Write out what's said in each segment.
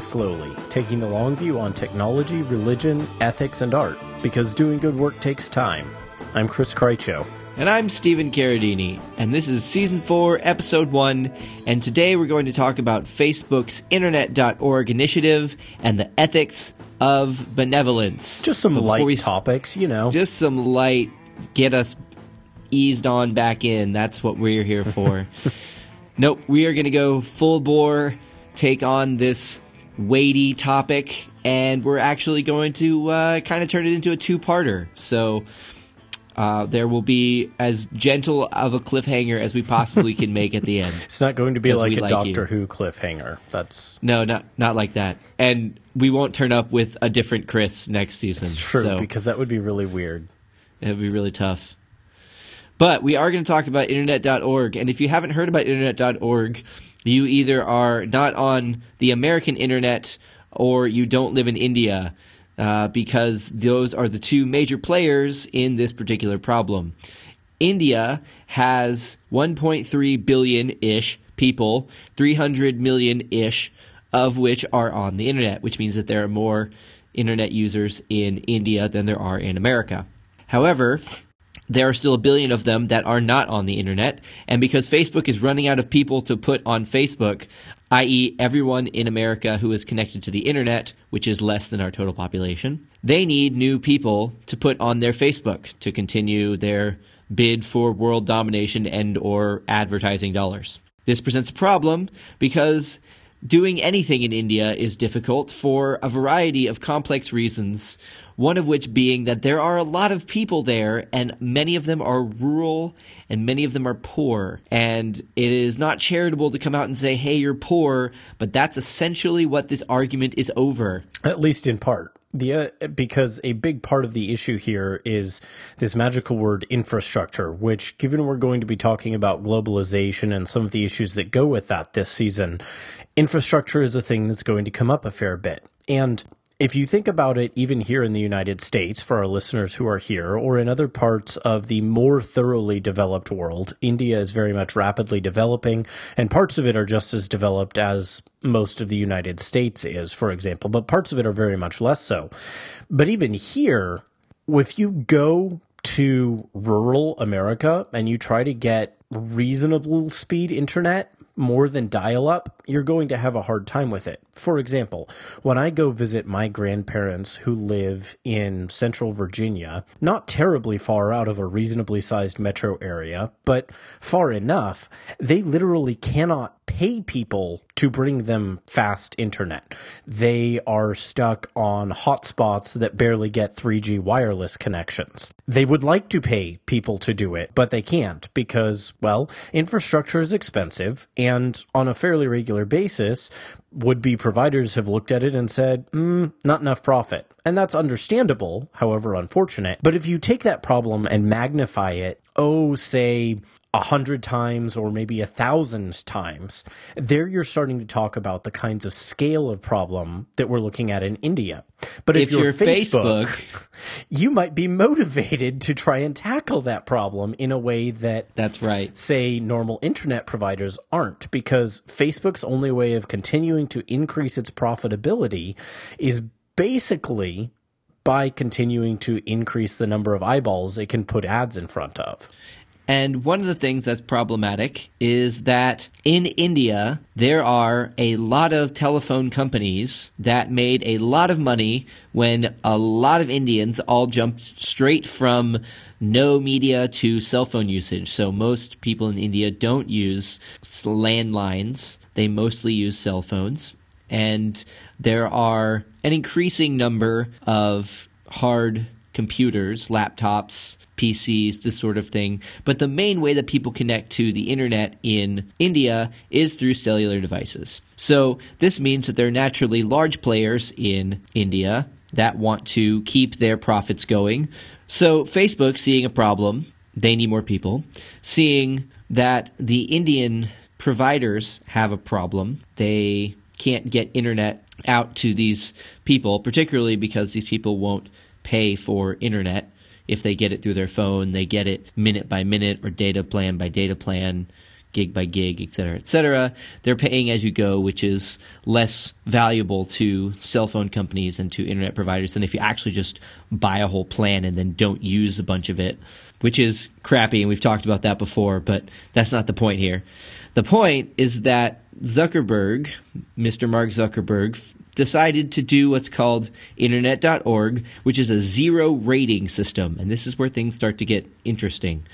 Slowly, taking the long view on technology, religion, ethics, and art, because doing good work takes time. I'm Chris Krycho. And I'm Stephen Carradini, and this is Season 4, Episode 1, and today we're going to talk about Facebook's Internet.org initiative and the ethics of benevolence. Just some light we topics, you know. Just some light, get us eased on back in. That's what we're here for. nope, we are going to go full bore, take on this weighty topic, and we're actually going to uh, kind of turn it into a two parter. So. Uh, there will be as gentle of a cliffhanger as we possibly can make at the end. it's not going to be like a like Doctor you. Who cliffhanger. That's No, not not like that. And we won't turn up with a different Chris next season. it's true so because that would be really weird. it'd be really tough. But we are going to talk about internet.org. And if you haven't heard about internet.org, you either are not on the American internet or you don't live in India, uh, because those are the two major players in this particular problem. India has 1.3 billion ish people, 300 million ish, of which are on the internet, which means that there are more internet users in India than there are in America. However, there are still a billion of them that are not on the internet. And because Facebook is running out of people to put on Facebook, i.e., everyone in America who is connected to the internet, which is less than our total population, they need new people to put on their Facebook to continue their bid for world domination and or advertising dollars. This presents a problem because Doing anything in India is difficult for a variety of complex reasons, one of which being that there are a lot of people there, and many of them are rural and many of them are poor. And it is not charitable to come out and say, hey, you're poor, but that's essentially what this argument is over. At least in part. The uh, because a big part of the issue here is this magical word infrastructure, which given we're going to be talking about globalization and some of the issues that go with that this season, infrastructure is a thing that's going to come up a fair bit. And if you think about it, even here in the United States, for our listeners who are here, or in other parts of the more thoroughly developed world, India is very much rapidly developing, and parts of it are just as developed as most of the United States is, for example, but parts of it are very much less so. But even here, if you go to rural America and you try to get reasonable speed internet, more than dial up, you're going to have a hard time with it. For example, when I go visit my grandparents who live in central Virginia, not terribly far out of a reasonably sized metro area, but far enough, they literally cannot pay people to bring them fast internet. They are stuck on hotspots that barely get 3G wireless connections. They would like to pay people to do it, but they can't because, well, infrastructure is expensive, and on a fairly regular basis, would be providers have looked at it and said, mm, not enough profit. And that's understandable, however unfortunate. But if you take that problem and magnify it, oh, say, a hundred times or maybe a thousand times, there you're starting to talk about the kinds of scale of problem that we're looking at in India. But if, If you're Facebook, Facebook- you might be motivated to try and tackle that problem in a way that That's right. say normal internet providers aren't because Facebook's only way of continuing to increase its profitability is basically by continuing to increase the number of eyeballs it can put ads in front of. And one of the things that's problematic is that in India, there are a lot of telephone companies that made a lot of money when a lot of Indians all jumped straight from no media to cell phone usage. So most people in India don't use landlines, they mostly use cell phones. And there are an increasing number of hard computers, laptops, PCs, this sort of thing. But the main way that people connect to the internet in India is through cellular devices. So this means that there are naturally large players in India that want to keep their profits going. So Facebook, seeing a problem, they need more people. Seeing that the Indian providers have a problem, they can't get internet out to these people, particularly because these people won't pay for internet. If they get it through their phone, they get it minute by minute or data plan by data plan gig by gig, et cetera, et cetera. They're paying as you go, which is less valuable to cell phone companies and to internet providers than if you actually just buy a whole plan and then don't use a bunch of it, which is crappy. And we've talked about that before, but that's not the point here. The point is that Zuckerberg, Mr. Mark Zuckerberg, decided to do what's called internet.org, which is a zero rating system. And this is where things start to get interesting.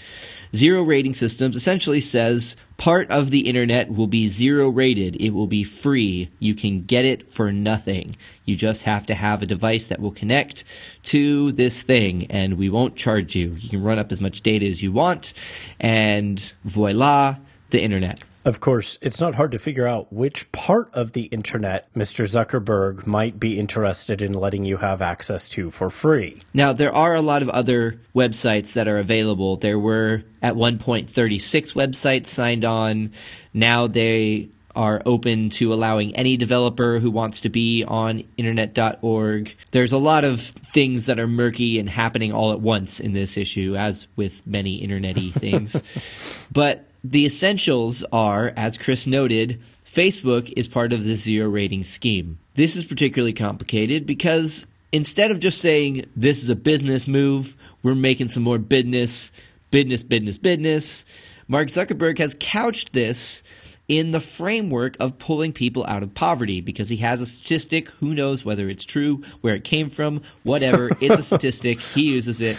Zero rating systems essentially says part of the internet will be zero rated. It will be free. You can get it for nothing. You just have to have a device that will connect to this thing and we won't charge you. You can run up as much data as you want and voila, the internet. Of course, it's not hard to figure out which part of the internet Mr. Zuckerberg might be interested in letting you have access to for free. Now, there are a lot of other websites that are available. There were at one point 36 websites signed on. Now they are open to allowing any developer who wants to be on internet.org. There's a lot of things that are murky and happening all at once in this issue, as with many internety things. but the essentials are, as Chris noted, Facebook is part of the zero rating scheme. This is particularly complicated because instead of just saying this is a business move, we're making some more business, business, business, business, Mark Zuckerberg has couched this in the framework of pulling people out of poverty because he has a statistic. Who knows whether it's true, where it came from, whatever. it's a statistic. He uses it.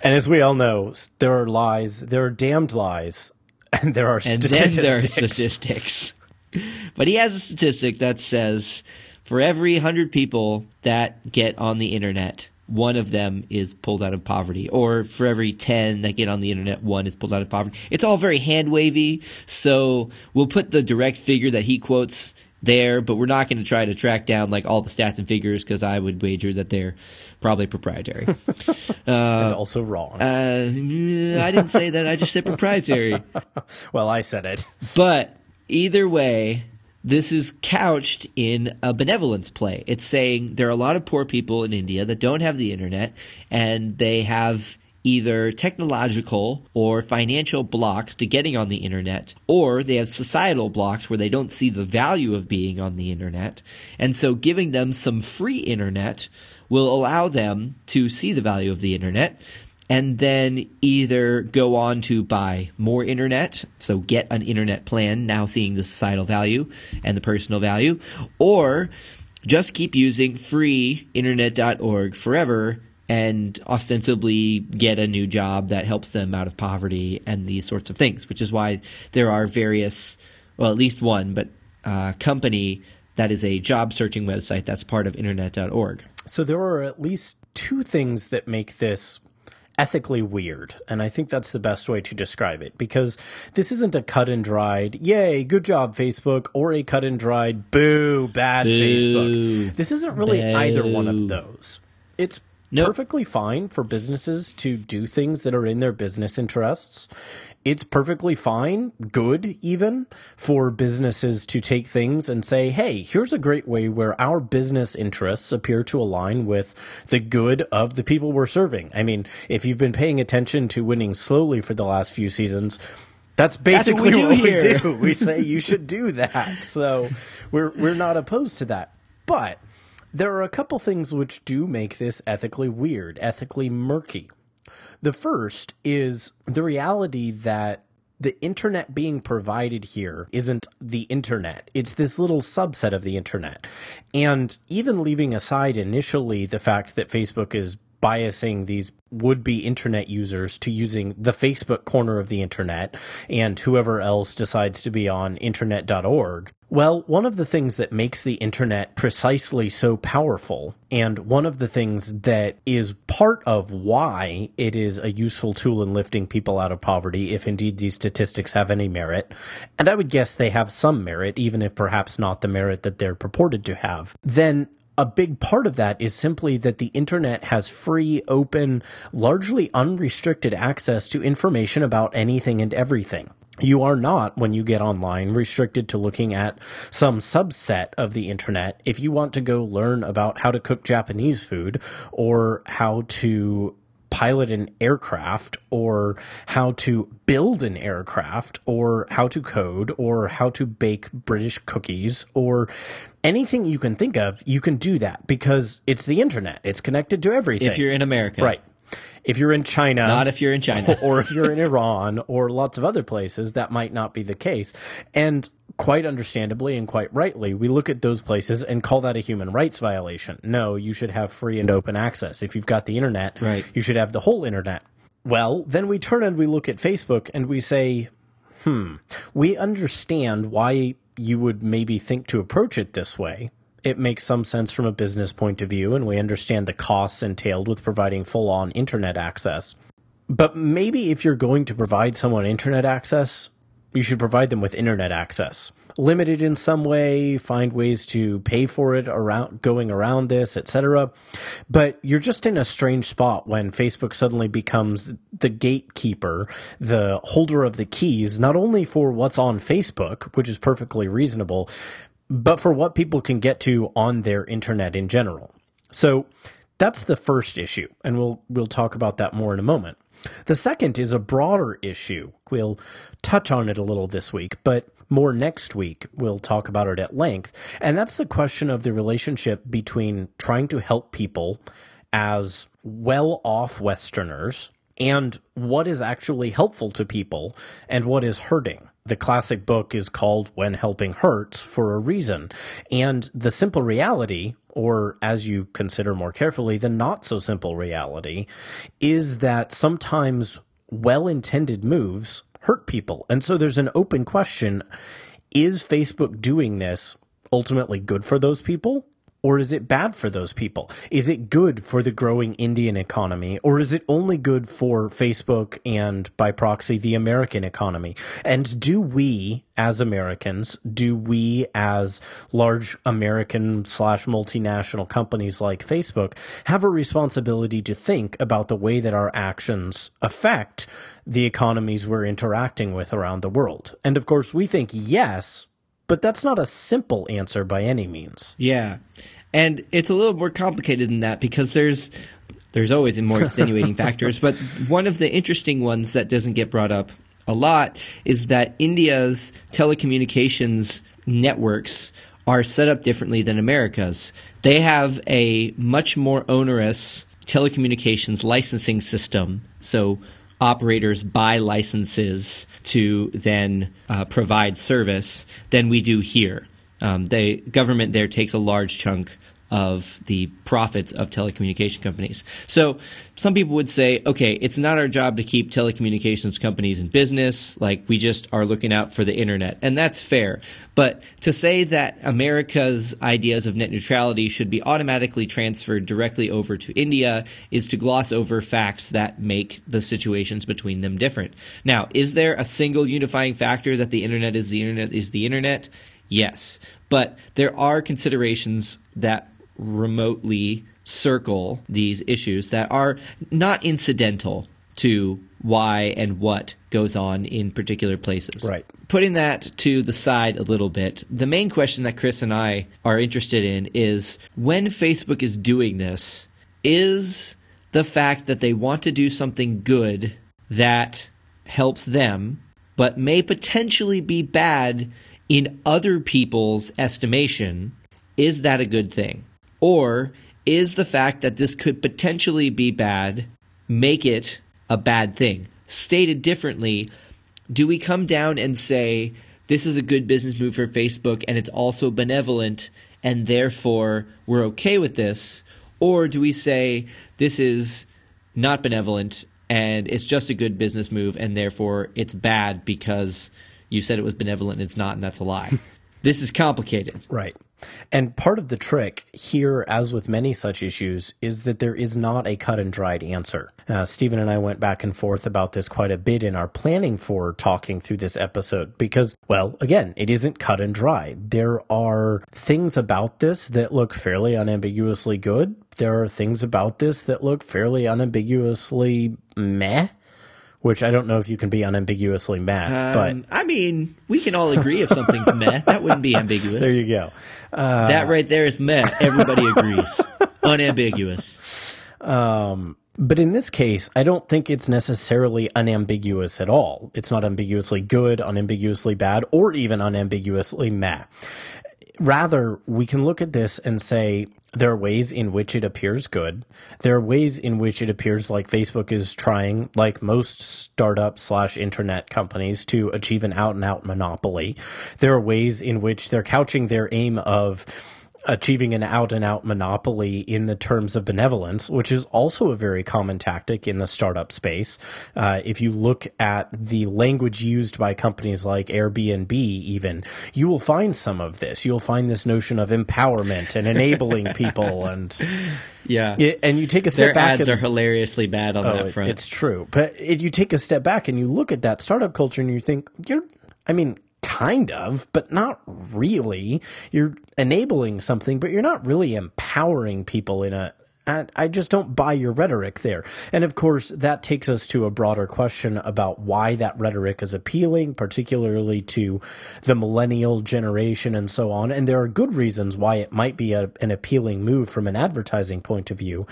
And as we all know, there are lies, there are damned lies and there are and statistics. then there are statistics. but he has a statistic that says for every 100 people that get on the internet, one of them is pulled out of poverty. Or for every 10 that get on the internet, one is pulled out of poverty. It's all very hand wavy. So we'll put the direct figure that he quotes there, but we're not going to try to track down like all the stats and figures because I would wager that they're probably proprietary. uh, and also wrong. Uh, I didn't say that. I just said proprietary. well, I said it. But either way, this is couched in a benevolence play. It's saying there are a lot of poor people in India that don't have the internet and they have either technological or financial blocks to getting on the internet, or they have societal blocks where they don't see the value of being on the internet. And so giving them some free internet will allow them to see the value of the internet and then either go on to buy more internet, so get an internet plan, now seeing the societal value and the personal value, or just keep using free internet.org forever and ostensibly get a new job that helps them out of poverty and these sorts of things, which is why there are various, well, at least one, but uh, company that is a job searching website that's part of internet.org. So there are at least two things that make this ethically weird. And I think that's the best way to describe it because this isn't a cut and dried, yay, good job, Facebook, or a cut and dried, boo, bad boo. Facebook. This isn't really boo. either one of those. It's Nope. perfectly fine for businesses to do things that are in their business interests. It's perfectly fine, good even, for businesses to take things and say, hey, here's a great way where our business interests appear to align with the good of the people we're serving. I mean, if you've been paying attention to winning slowly for the last few seasons, that's basically that's what, we, what we do. We say you should do that. So we're we're not opposed to that. But there are a couple things which do make this ethically weird, ethically murky. The first is the reality that the internet being provided here isn't the internet. It's this little subset of the internet. And even leaving aside initially the fact that Facebook is biasing these would be internet users to using the Facebook corner of the internet and whoever else decides to be on internet.org. Well, one of the things that makes the internet precisely so powerful, and one of the things that is part of why it is a useful tool in lifting people out of poverty, if indeed these statistics have any merit, and I would guess they have some merit, even if perhaps not the merit that they're purported to have, then a big part of that is simply that the internet has free, open, largely unrestricted access to information about anything and everything. You are not, when you get online, restricted to looking at some subset of the internet. If you want to go learn about how to cook Japanese food or how to pilot an aircraft or how to build an aircraft or how to code or how to bake British cookies or anything you can think of, you can do that because it's the internet. It's connected to everything. If you're in America. Right. If you're in China, Not if you're in China. or if you're in Iran or lots of other places, that might not be the case. And quite understandably and quite rightly, we look at those places and call that a human rights violation. No, you should have free and open access. If you've got the internet, Right. you should have the whole internet. Well, then we turn and we look at Facebook and we say, hmm, we understand why you would maybe think to approach it this way. It makes some sense from a business point of view, and we understand the costs entailed with providing full on internet access. But maybe if you're going to provide someone internet access, you should provide them with internet access. Limited in some way, find ways to pay for it around going around this, etc. But you're just in a strange spot when Facebook suddenly becomes the gatekeeper, the holder of the keys, not only for what's on Facebook, which is perfectly reasonable, but for what people can get to on their internet in general. So that's the first issue, and we'll we'll talk about that more in a moment. The second is a broader issue. We'll touch on it a little this week, but more next week. We'll talk about it at length. And that's the question of the relationship between trying to help people as well off Westerners and what is actually helpful to people and what is hurting. The classic book is called When Helping Hurts for a reason. And the simple reality, or as you consider more carefully, the not so simple reality, is that sometimes well intended moves hurt people. And so there's an open question is Facebook doing this ultimately good for those people? Or is it bad for those people? Is it good for the growing Indian economy? Or is it only good for Facebook and by proxy the American economy? And do we as Americans, do we as large American slash multinational companies like Facebook have a responsibility to think about the way that our actions affect the economies we're interacting with around the world? And of course, we think yes, but that's not a simple answer by any means. Yeah. And it's a little more complicated than that because there's there's always more extenuating factors, but one of the interesting ones that doesn't get brought up a lot is that India's telecommunications networks are set up differently than America's. They have a much more onerous telecommunications licensing system. So operators buy licenses to then uh, provide service than we do here. Um, the government there takes a large chunk of the profits of telecommunication companies. So some people would say, okay, it's not our job to keep telecommunications companies in business. Like we just are looking out for the internet. And that's fair. But to say that America's ideas of net neutrality should be automatically transferred directly over to India is to gloss over facts that make the situations between them different. Now, is there a single unifying factor that the internet is the internet is the internet? Yes. But there are considerations that remotely circle these issues that are not incidental to why and what goes on in particular places. Right. Putting that to the side a little bit, the main question that Chris and I are interested in is when Facebook is doing this, is the fact that they want to do something good that helps them, but may potentially be bad in other people's estimation, is that a good thing? Or is the fact that this could potentially be bad make it a bad thing? Stated differently, do we come down and say this is a good business move for Facebook and it's also benevolent and therefore we're okay with this? Or do we say this is not benevolent and it's just a good business move and therefore it's bad because you said it was benevolent and it's not and that's a lie? this is complicated. Right. And part of the trick here, as with many such issues, is that there is not a cut and dried answer. Uh, Stephen and I went back and forth about this quite a bit in our planning for talking through this episode because, well, again, it isn't cut and dry. There are things about this that look fairly unambiguously good. There are things about this that look fairly unambiguously meh which I don't know if you can be unambiguously meh, but Um, I mean, we can all agree if something's meh. That wouldn't be ambiguous. there you go. that right there is meh. Everybody agrees. Unambiguous. Um, but in this case, I don't think it's necessarily unambiguous at all. It's not ambiguously good, unambiguously bad, or even unambiguously meh. Rather, we can look at this and say there are ways in which it appears good. There are ways in which it appears like Facebook is trying, like most startup slash internet companies, to achieve an out and out monopoly. There are ways in which they're couching their aim of achieving an out and out monopoly in the terms of benevolence, which is also a very common tactic in the startup space. Uh, if you look at the language used by companies like Airbnb, even, you will find some of this. You'll find this notion of empowerment and enabling people and. Yeah, and you take a step Their back. ads and, are hilariously bad on oh, that front. It's true, but if you take a step back and you look at that startup culture and you think you're, I mean, kind of, but not really. You're enabling something, but you're not really empowering people in a I just don't buy your rhetoric there. And of course, that takes us to a broader question about why that rhetoric is appealing, particularly to the millennial generation and so on. And there are good reasons why it might be a, an appealing move from an advertising point of view.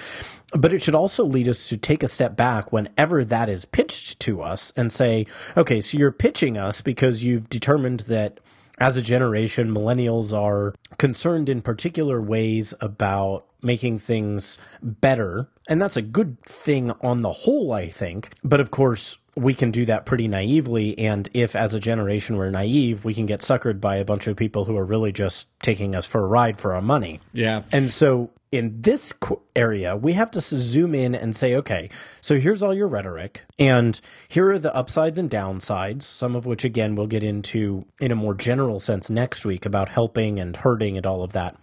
But it should also lead us to take a step back whenever that is pitched to us and say, okay, so you're pitching us because you've determined that as a generation, millennials are concerned in particular ways about making things better. And that's a good thing on the whole, I think. But of course, we can do that pretty naively. And if as a generation we're naive, we can get suckered by a bunch of people who are really just taking us for a ride for our money. Yeah. And so in this area, we have to zoom in and say, okay, so here's all your rhetoric, and here are the upsides and downsides, some of which, again, we'll get into in a more general sense next week about helping and hurting and all of that.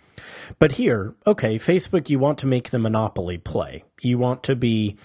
But here, okay, Facebook, you want to make the monopoly play. You want to be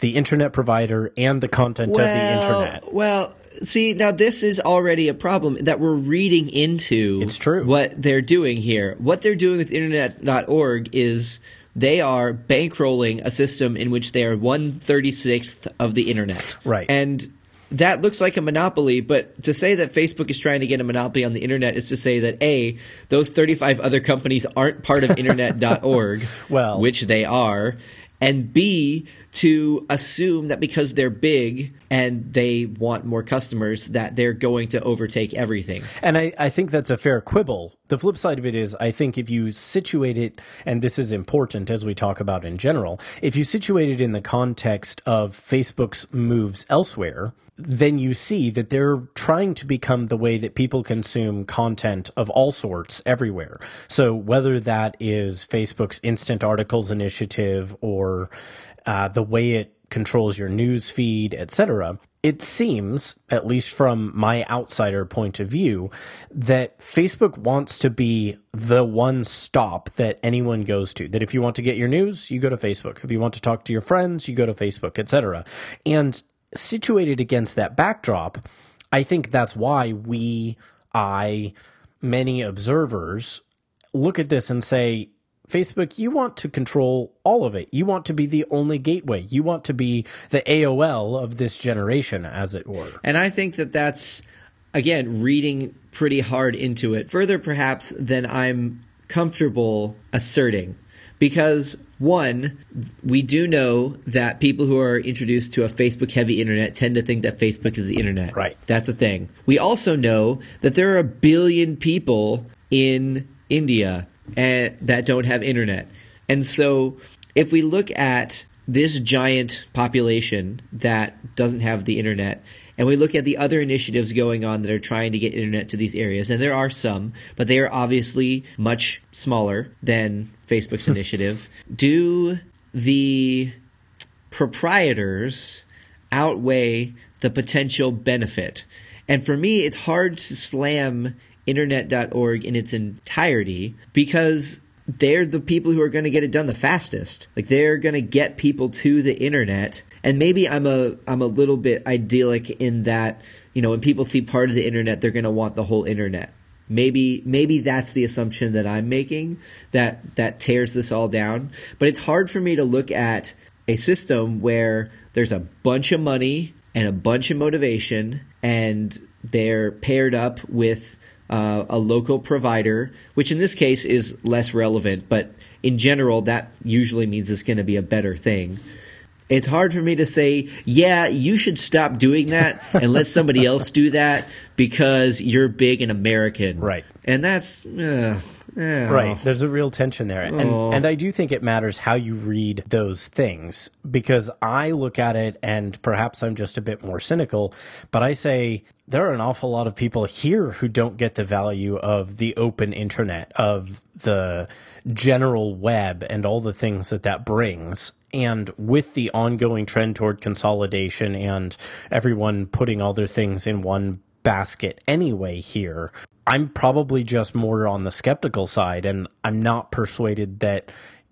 the internet provider and the content well, of the internet. Well, see, now this is already a problem that we're reading into. It's true. What they're doing here. What they're doing with internet.org is they are bankrolling a system in which they are 136th of the internet. Right. And that looks like a monopoly, but to say that Facebook is trying to get a monopoly on the internet is to say that A, those 35 other companies aren't part of internet.org, well, which they are, and B, to assume that because they're big and they want more customers, that they're going to overtake everything. And I, I think that's a fair quibble. The flip side of it is, I think if you situate it, and this is important as we talk about in general, if you situate it in the context of Facebook's moves elsewhere, then you see that they're trying to become the way that people consume content of all sorts everywhere. So whether that is Facebook's instant articles initiative or uh, the way it controls your news feed, etc. It seems, at least from my outsider point of view, that Facebook wants to be the one stop that anyone goes to. That if you want to get your news, you go to Facebook. If you want to talk to your friends, you go to Facebook, etc. And situated against that backdrop, I think that's why we, I, many observers look at this and say, Facebook, you want to control all of it. You want to be the only gateway. You want to be the AOL of this generation, as it were. And I think that that's, again, reading pretty hard into it, further perhaps than I'm comfortable asserting. Because, one, we do know that people who are introduced to a Facebook heavy internet tend to think that Facebook is the internet. Right. That's a thing. We also know that there are a billion people in India and, that don't have internet. And so if we look at this giant population that doesn't have the internet, and we look at the other initiatives going on that are trying to get internet to these areas, and there are some, but they are obviously much smaller than Facebook's initiative. Do the proprietors outweigh the potential benefit? And for me, it's hard to slam internet.org in its entirety because they're the people who are going to get it done the fastest. Like they're going to get people to the internet. And maybe I'm a I'm a little bit idyllic in that, you know, when people see part of the internet, they're going to want the whole internet. Maybe maybe that's the assumption that I'm making that that tears this all down. But it's hard for me to look at a system where there's a bunch of money and a bunch of motivation and they're paired up with uh, a local provider, which in this case is less relevant, but in general, that usually means it's going to be a better thing. It's hard for me to say, yeah, you should stop doing that and let somebody else do that because you're big and American. Right. And that's. Uh, yeah. Right. There's a real tension there. And Oh. and I do think it matters how you read those things because I look at it and perhaps I'm just a bit more cynical, but I say there are an awful lot of people here who don't get the value of the open internet, of the general web and all the things that that brings. And with the ongoing trend toward consolidation and everyone putting all their things in one basket anyway here. I'm probably just more on the skeptical side, and I'm not persuaded that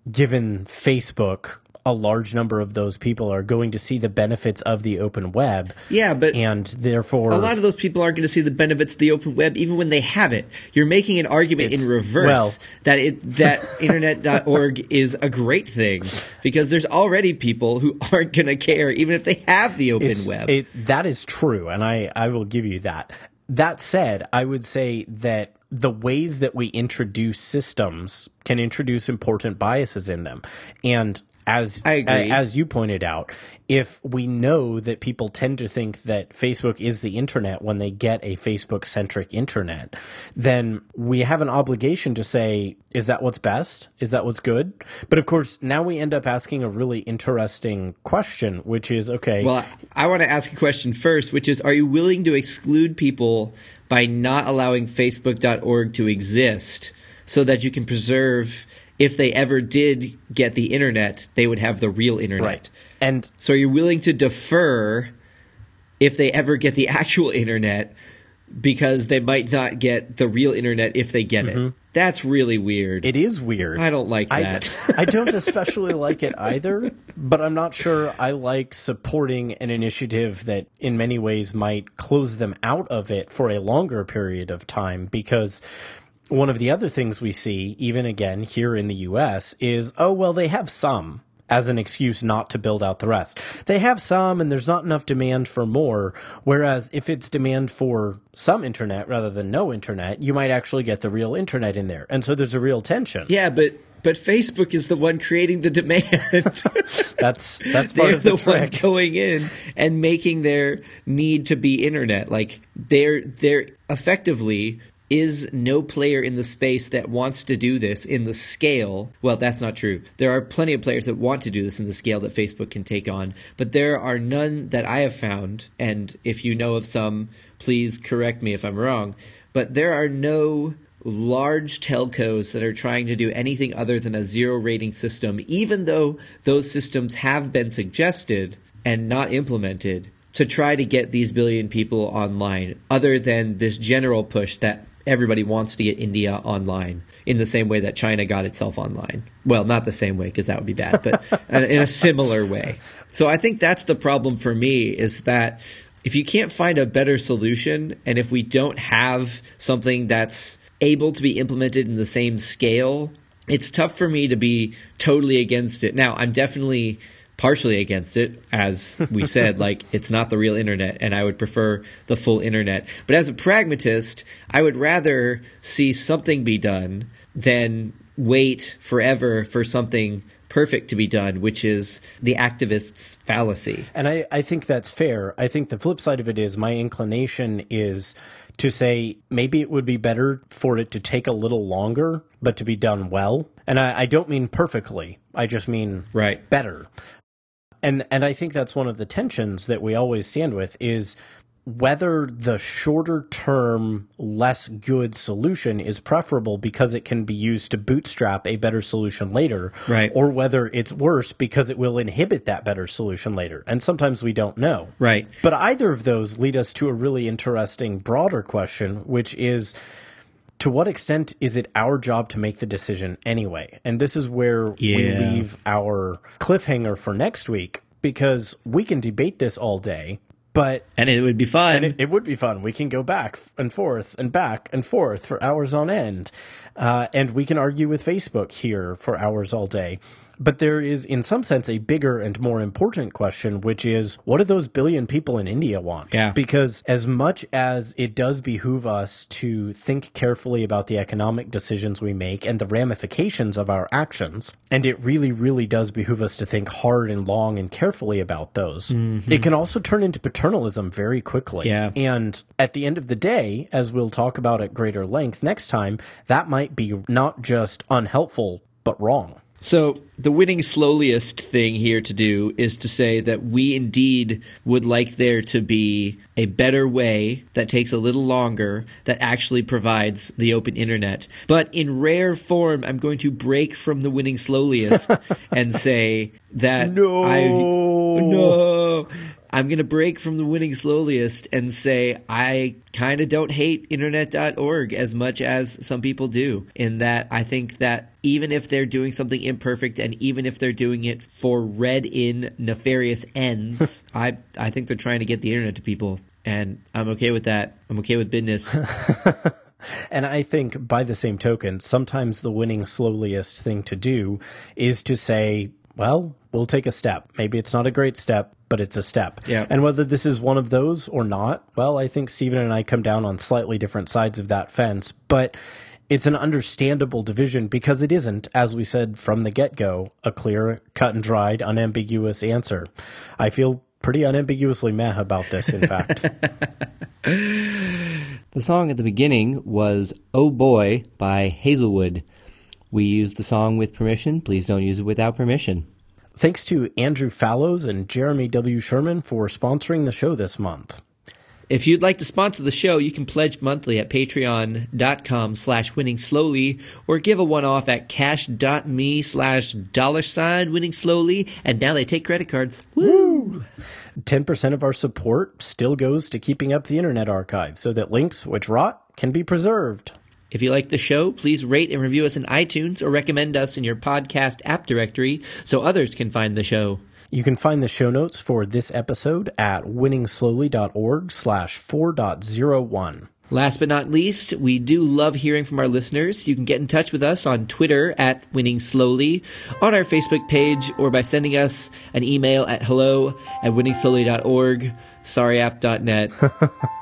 given Facebook, a large number of those people are going to see the benefits of the open web. Yeah, but And therefore, a lot of those people aren't going to see the benefits of the open web even when they have it. You're making an argument in reverse well- that it that internet.org is a great thing because there's already people who aren't going to care even if they have the open web. It, that is true, and I, I will give you that. That said, I would say that the ways that we introduce systems can introduce important biases in them. And as I agree. a- as you pointed out, if we know that people tend to think that Facebook is the internet when they get a Facebook centric internet, then we have an obligation to say, is that what's best? Is that what's good? But of course, now we end up asking a really interesting question, which is okay. Well, I want to ask a question first, which is Are you willing to exclude people by not allowing Facebook.org to exist so that you can preserve, if they ever did get the internet, they would have the real internet? right. And So are you willing to defer if they ever get the actual internet because they might not get the real internet if they get it? That's really weird. Mm-hmm. It is weird. I don't like I- that. I don't especially like it either, but I'm not sure I like supporting an initiative that in many ways might close them out of it for a longer period of time because one of the other things we see, even again here in the US, is oh, well, they have some as an excuse not to build out the rest. They have some and there's not enough demand for more. Whereas if it's demand for some internet rather than no internet, you might actually get the real internet in there. And so there's a real tension. yeah, but but Facebook is the one creating the demand. That's that's part they're of the, the, one going in and making their need to be internet. Like they're they're effectively is no player in the space that wants to do this in the scale. Well, that's not true. There are plenty of players that want to do this in the scale that Facebook can take on, but there are none that I have found. And if you know of some, please correct me if I'm wrong. But there are no large telcos that are trying to do anything other than a zero rating system, even though those systems have been suggested and not implemented to try to get these billion people online, other than this general push that everybody wants to get India online in the same way that China got itself online. Well, not the same way because that would be bad, but in a similar way. So I think that's the problem for me is that if you can't find a better solution and if we don't have something that's able to be implemented in the same scale, it's tough for me to be totally against it. Now, I'm definitely partially against it as we said like it's not the real internet and I would prefer the full internet. But as a pragmatist, I would rather see something be done than wait forever for something perfect to be done, which is the activist's fallacy. And I, I think that's fair. I think the flip side of it is my inclination is to say maybe it would be better for it to take a little longer, but to be done well. And I, I don't mean perfectly. I just mean Right. better. And and I think that's one of the tensions that we always stand with is whether the shorter term less good solution is preferable because it can be used to bootstrap a better solution later Right. or whether it's worse because it will inhibit that better solution later and sometimes we don't know Right. but either of those lead us to a really interesting broader question which is to what extent is it our job to make the decision anyway? And this is where we leave our cliffhanger for next week because we can debate this all day, but And it would be fun. and it, it would be fun. We can go back and forth and back and forth for hours on end. Uh, and we can argue with Facebook here for hours all day. But there is, in some sense, a bigger and more important question, which is what do those billion people in India want? Yeah. Because as much as it does behoove us to think carefully about the economic decisions we make and the ramifications of our actions, and it really, really does behoove us to think hard and long and carefully about those, mm-hmm. it can also turn into paternalism very quickly. Yeah. And at the end of the day, as we'll talk about at greater length next time, that might be not just unhelpful, but wrong. So the winning slowliest thing here to do is to say that we indeed would like there to be a better way that takes a little longer that actually provides the open internet. But in rare form, I'm going to break from the winning slowliest and say that No. I no. I'm going to break from the winning slowliest and say I kind of don't hate internet.org as much as some people do, in that I think that even if they're doing something imperfect and even if they're doing it for read in nefarious ends, I, I think they're trying to get the internet to people. And I'm okay with that. I'm okay with business. And I think by the same token, sometimes the winning slowliest thing to do is to say, well, we'll take a step. Maybe it's not a great step, but it's a step. Yeah. And whether this is one of those or not, well, I think Stephen and I come down on slightly different sides of that fence, but it's an understandable division because it isn't, as we said from the get go, a clear, cut and dried, unambiguous answer. I feel pretty unambiguously meh about this, in fact. The song at the beginning was Oh Boy by Hazelwood. We use the song with permission. Please don't use it without permission. Thanks to Andrew Fallows and Jeremy W. Sherman for sponsoring the show this month. If you'd like to sponsor the show, you can pledge monthly at patreon.com slash winning slowly or give a one-off at cash.me slash dollar sign winning slowly. And now they take credit cards. Woo! 10% of our support still goes to keeping up the Internet Archive so that links which rot can be preserved. If you like the show, please rate and review us in iTunes or recommend us in your podcast app directory so others can find the show. You can find the show notes for this episode at winningslowly.org slash 4.01. Last but not least, we do love hearing from our listeners. You can get in touch with us on Twitter at Winning Slowly, on our Facebook page, or by sending us an email at hello at winningslowly.org, sorryapp.net.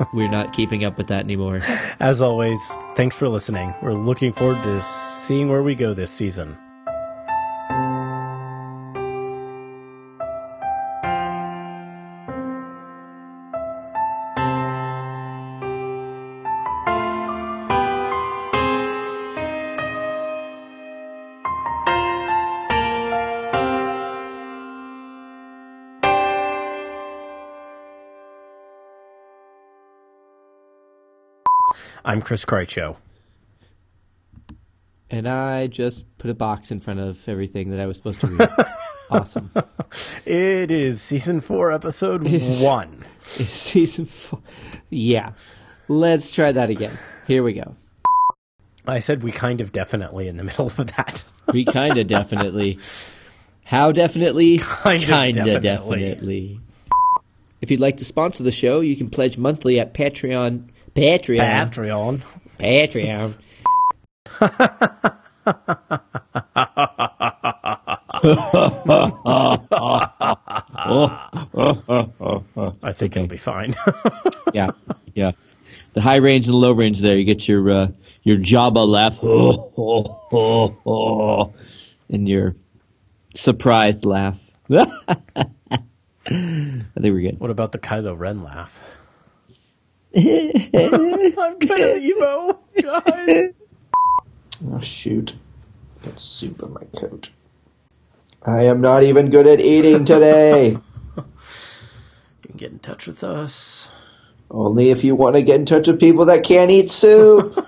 We're not keeping up with that anymore. As always, thanks for listening. We're looking forward to seeing where we go this season. I'm Chris Krycho. And I just put a box in front of everything that I was supposed to read. awesome. It is season four, episode one. Season four. Yeah. Let's try that again. Here we go. I said we kind of definitely in the middle of that. We kind of definitely. How definitely? Kinda Kinda definitely. definitely. If you'd like to sponsor the show, you can pledge monthly at Patreon. Patreon. Patreon. Patreon. I think it'll be fine. Yeah, yeah. The high range and the low range there. You get your uh, your Jabba laugh, and your surprised laugh. I think we're good. what about the Kylo Ren laugh? I'm kind of emo, guys. Oh, shoot. Got soup on my coat. I am not even good at eating today. You can get in touch with us. Only if you want to get in touch with people that can't eat soup.